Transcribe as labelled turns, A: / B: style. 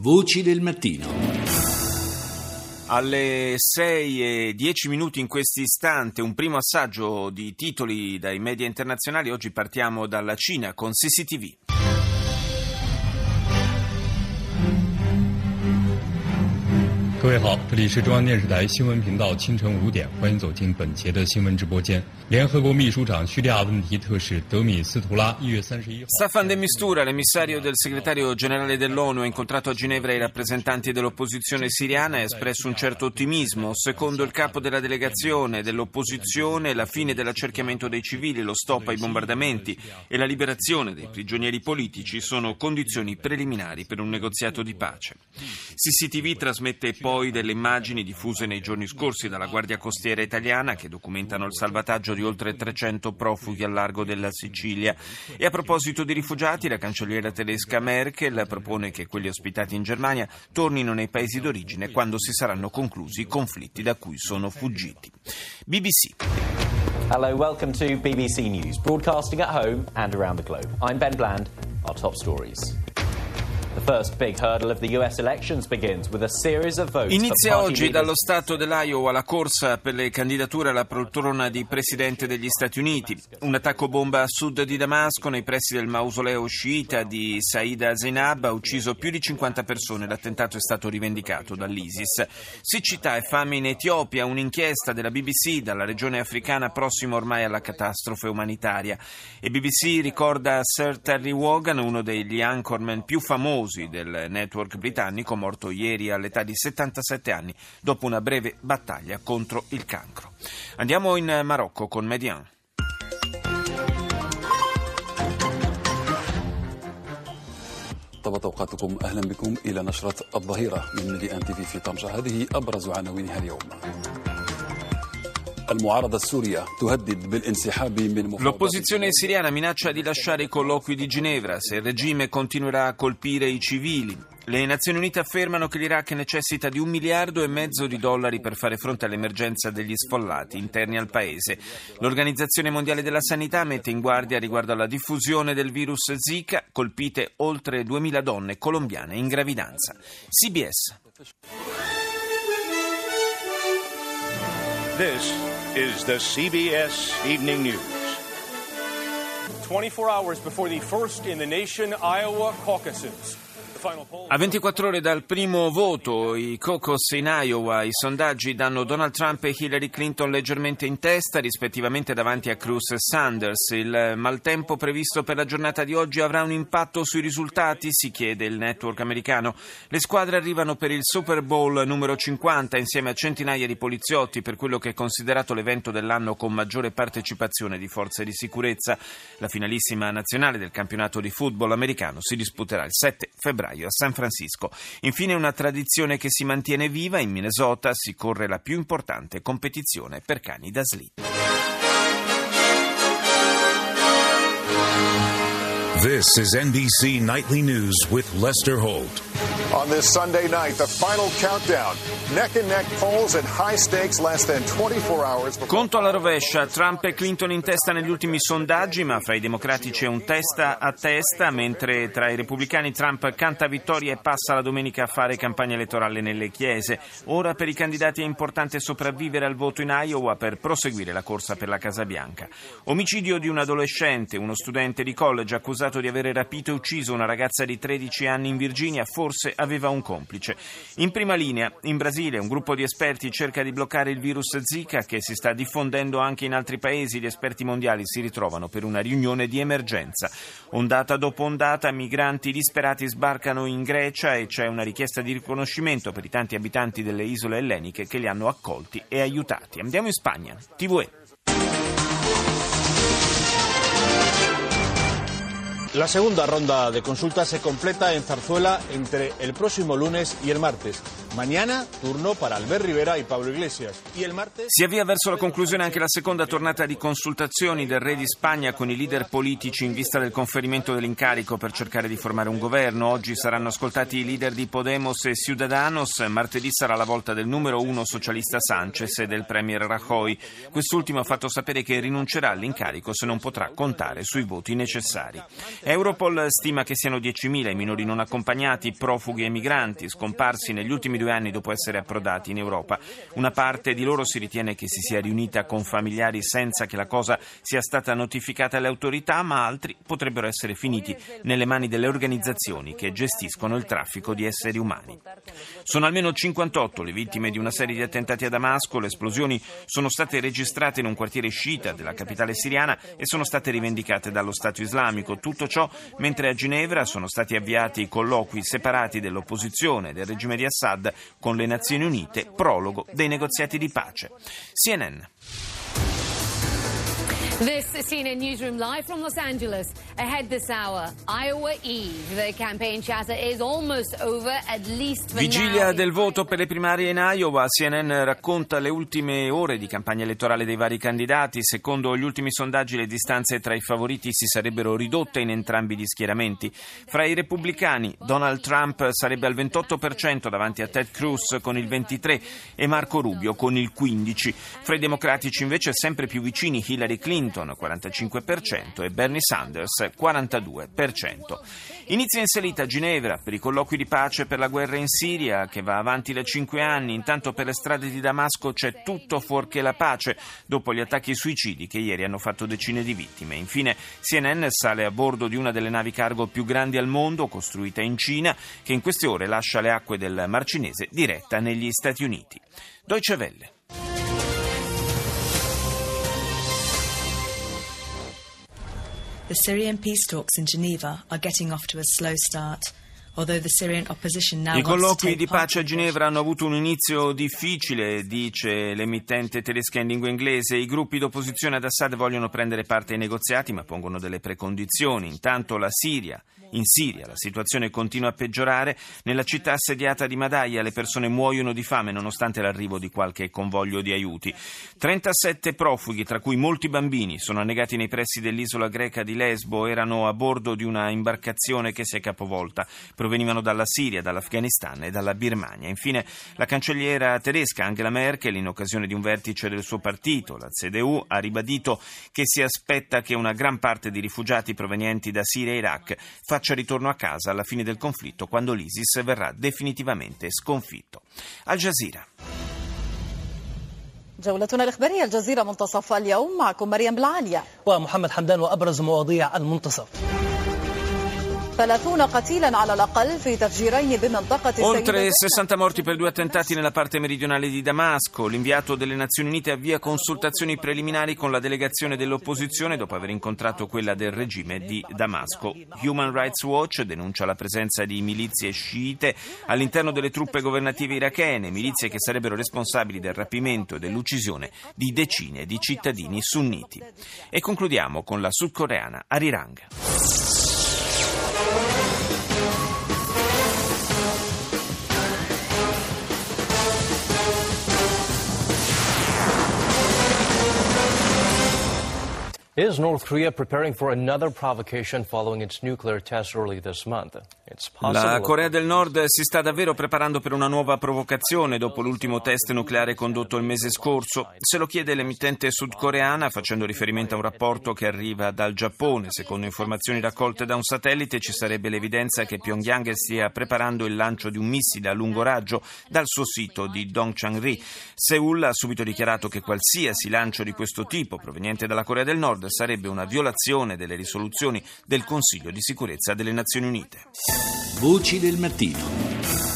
A: Voci del mattino.
B: Alle 6 e 10 minuti in questo istante un primo assaggio di titoli dai media internazionali. Oggi partiamo dalla Cina con CCTV.
C: 各位好，这里是中央电视台新闻频道，清晨五点，欢迎走进本节的新闻直播间。联合国秘书长叙利亚问题特使德米斯图拉一月三十一号。
B: Staffan de Mistura, l'emissario del segretario generale dell'ONU, ha incontrato a Ginevra i rappresentanti dell'opposizione siriana e ha espresso un certo ottimismo. Secondo il capo della delegazione dell'opposizione, la fine dell'accerchiamento dei civili, lo stop ai bombardamenti e la liberazione dei prigionieri politici sono condizioni preliminari per un negoziato di pace. CCTV trasmette poi delle immagini diffuse nei giorni scorsi dalla Guardia Costiera italiana che documentano il salvataggio di oltre 300 profughi al largo della Sicilia. E a proposito di rifugiati, la cancelliera tedesca Merkel propone che quelli ospitati in Germania tornino nei paesi d'origine quando si saranno conclusi i conflitti da cui sono fuggiti. BBC.
D: Hello, welcome to BBC News, broadcasting at home and around the globe. I'm Ben Bland. Our top stories.
B: Inizia oggi dallo stato dell'Iowa la corsa per le candidature alla poltrona di presidente degli Stati Uniti. Un attacco bomba a sud di Damasco, nei pressi del mausoleo sciita di Saida Zainab, ha ucciso più di 50 persone. L'attentato è stato rivendicato dall'ISIS. Siccità e fame in Etiopia, un'inchiesta della BBC dalla regione africana prossima ormai alla catastrofe umanitaria. E BBC ricorda Sir Terry Wogan, uno degli anchorman più famosi del network britannico, morto ieri all'età di 77 anni dopo una breve battaglia contro il cancro. Andiamo in Marocco con Median.
E: طبعا اوقاتكم اهلا بكم الى نشره الظهيره من ميديان تي في في طنجه هذه ابرز عناوينها اليوم
B: L'opposizione siriana minaccia di lasciare i colloqui di Ginevra se il regime continuerà a colpire i civili. Le Nazioni Unite affermano che l'Iraq necessita di un miliardo e mezzo di dollari per fare fronte all'emergenza degli sfollati interni al paese. L'Organizzazione Mondiale della Sanità mette in guardia riguardo alla diffusione del virus Zika, colpite oltre 2000 donne colombiane in gravidanza. CBS.
F: This is the CBS Evening News.
G: 24 hours before the first in the nation Iowa caucuses.
B: A 24 ore dal primo voto, i caucus in Iowa, i sondaggi danno Donald Trump e Hillary Clinton leggermente in testa, rispettivamente davanti a Cruz e Sanders. Il maltempo previsto per la giornata di oggi avrà un impatto sui risultati, si chiede il network americano. Le squadre arrivano per il Super Bowl numero 50 insieme a centinaia di poliziotti per quello che è considerato l'evento dell'anno con maggiore partecipazione di forze di sicurezza. La finalissima nazionale del campionato di football americano si disputerà il 7 febbraio a San Francisco. Infine una tradizione che si mantiene viva, in Minnesota si corre la più importante competizione per cani da slitto.
H: This is NBC Nightly News with Lester Holt.
I: On this Sunday night, the final countdown. Neck and neck polls at high stakes less than 24 hours.
B: Conto alla rovescia, Trump e Clinton in testa negli ultimi sondaggi, ma fra i democratici è un testa a testa, mentre tra i repubblicani Trump canta vittoria e passa la domenica a fare campagna elettorale nelle chiese. Ora per i candidati è importante sopravvivere al voto in Iowa per proseguire la corsa per la Casa Bianca. Omicidio di un adolescente, uno studente di college accusato di avere rapito e ucciso una ragazza di 13 anni in Virginia, forse aveva un complice. In prima linea, in Brasile, un gruppo di esperti cerca di bloccare il virus Zika che si sta diffondendo anche in altri paesi. Gli esperti mondiali si ritrovano per una riunione di emergenza. Ondata dopo ondata, migranti disperati sbarcano in Grecia e c'è una richiesta di riconoscimento per i tanti abitanti delle isole elleniche che li hanno accolti e aiutati. Andiamo in Spagna. TVE.
J: La segunda ronda de consultas se completa en Zarzuela entre el próximo lunes y el martes. Mañana turno para Albert Rivera y Pablo Iglesias. Y el martes...
B: Si avvia verso la conclusione anche la seconda tornata di consultazioni del re di Spagna con i leader politici in vista del conferimento dell'incarico per cercare di formare un governo. Oggi saranno ascoltati i leader di Podemos e Ciudadanos. Martedì sarà la volta del numero uno socialista Sanchez e del premier Rajoy. Quest'ultimo ha fatto sapere che rinuncerà all'incarico se non potrà contare sui voti necessari. Europol stima che siano 10.000 i minori non accompagnati, profughi e migranti, scomparsi negli ultimi due anni dopo essere approdati in Europa. Una parte di loro si ritiene che si sia riunita con familiari senza che la cosa sia stata notificata alle autorità, ma altri potrebbero essere finiti nelle mani delle organizzazioni che gestiscono il traffico di esseri umani. Sono almeno 58 le vittime di una serie di attentati a Damasco, le esplosioni sono state registrate in un quartiere sciita della capitale siriana e sono state rivendicate dallo Stato islamico. Tutto ciò mentre a Ginevra sono stati avviati colloqui separati dell'opposizione del regime di Assad con le Nazioni Unite, prologo dei negoziati di pace. CNN.
A: This is CNN Newsroom live from Los Angeles. Ahead this hour, Iowa Eve. The campaign chatter is almost over, at least for
B: Vigilia
A: now.
B: del voto per le primarie in Iowa. CNN racconta le ultime ore di campagna elettorale dei vari candidati. Secondo gli ultimi sondaggi le distanze tra i favoriti si sarebbero ridotte in entrambi gli schieramenti. Fra i repubblicani Donald Trump sarebbe al 28% davanti a Ted Cruz con il 23% e Marco Rubio con il 15%. Fra i democratici invece sempre più vicini Hillary Clinton 45% e Bernie Sanders 42%. Inizia in salita a Ginevra per i colloqui di pace per la guerra in Siria che va avanti da cinque anni. Intanto per le strade di Damasco c'è tutto fuorché la pace dopo gli attacchi suicidi che ieri hanno fatto decine di vittime. Infine CNN sale a bordo di una delle navi cargo più grandi al mondo costruita in Cina che in queste ore lascia le acque del Mar Cinese diretta negli Stati Uniti. Deutsche Welle.
K: The Syrian peace talks in Geneva are getting off to a slow start.
B: I colloqui di pace a Ginevra hanno avuto un inizio difficile, dice l'emittente tedesca in lingua inglese. I gruppi d'opposizione ad Assad vogliono prendere parte ai negoziati ma pongono delle precondizioni. Intanto la Siria, in Siria la situazione continua a peggiorare. Nella città assediata di Madaya le persone muoiono di fame nonostante l'arrivo di qualche convoglio di aiuti. 37 profughi, tra cui molti bambini, sono annegati nei pressi dell'isola greca di Lesbo. Erano a bordo di una imbarcazione che si è capovolta provenivano dalla Siria, dall'Afghanistan e dalla Birmania. Infine, la cancelliera tedesca Angela Merkel, in occasione di un vertice del suo partito, la CDU, ha ribadito che si aspetta che una gran parte di rifugiati provenienti da Siria e Iraq faccia ritorno a casa alla fine del conflitto, quando l'ISIS verrà definitivamente sconfitto. Al Jazeera.
L: جولتنا الإخبارية الجزيرة منتصف اليوم معكم مريم بالعالية
M: ومحمد حمدان وأبرز مواضيع المنتصف
B: Oltre 60 morti per due attentati nella parte meridionale di Damasco. L'inviato delle Nazioni Unite avvia consultazioni preliminari con la delegazione dell'opposizione dopo aver incontrato quella del regime di Damasco. Human Rights Watch denuncia la presenza di milizie sciite all'interno delle truppe governative irachene, milizie che sarebbero responsabili del rapimento e dell'uccisione di decine di cittadini sunniti. E concludiamo con la sudcoreana Arirang.
M: Is North Korea preparing for another provocation following its nuclear test early this month?
B: La. Corea del Nord si sta davvero preparando per una nuova provocazione dopo l'ultimo test nucleare condotto il mese scorso. Se lo chiede l'emittente sudcoreana facendo riferimento a un rapporto che arriva dal Giappone. Secondo informazioni raccolte da un satellite ci sarebbe l'evidenza che Pyongyang stia preparando il lancio di un missile a lungo raggio dal suo sito di Dongchang-ri. Seoul ha subito dichiarato che qualsiasi lancio di questo tipo proveniente dalla Corea del Nord sarebbe una violazione delle risoluzioni del Consiglio di sicurezza delle Nazioni Unite.
N: Voci del mattino.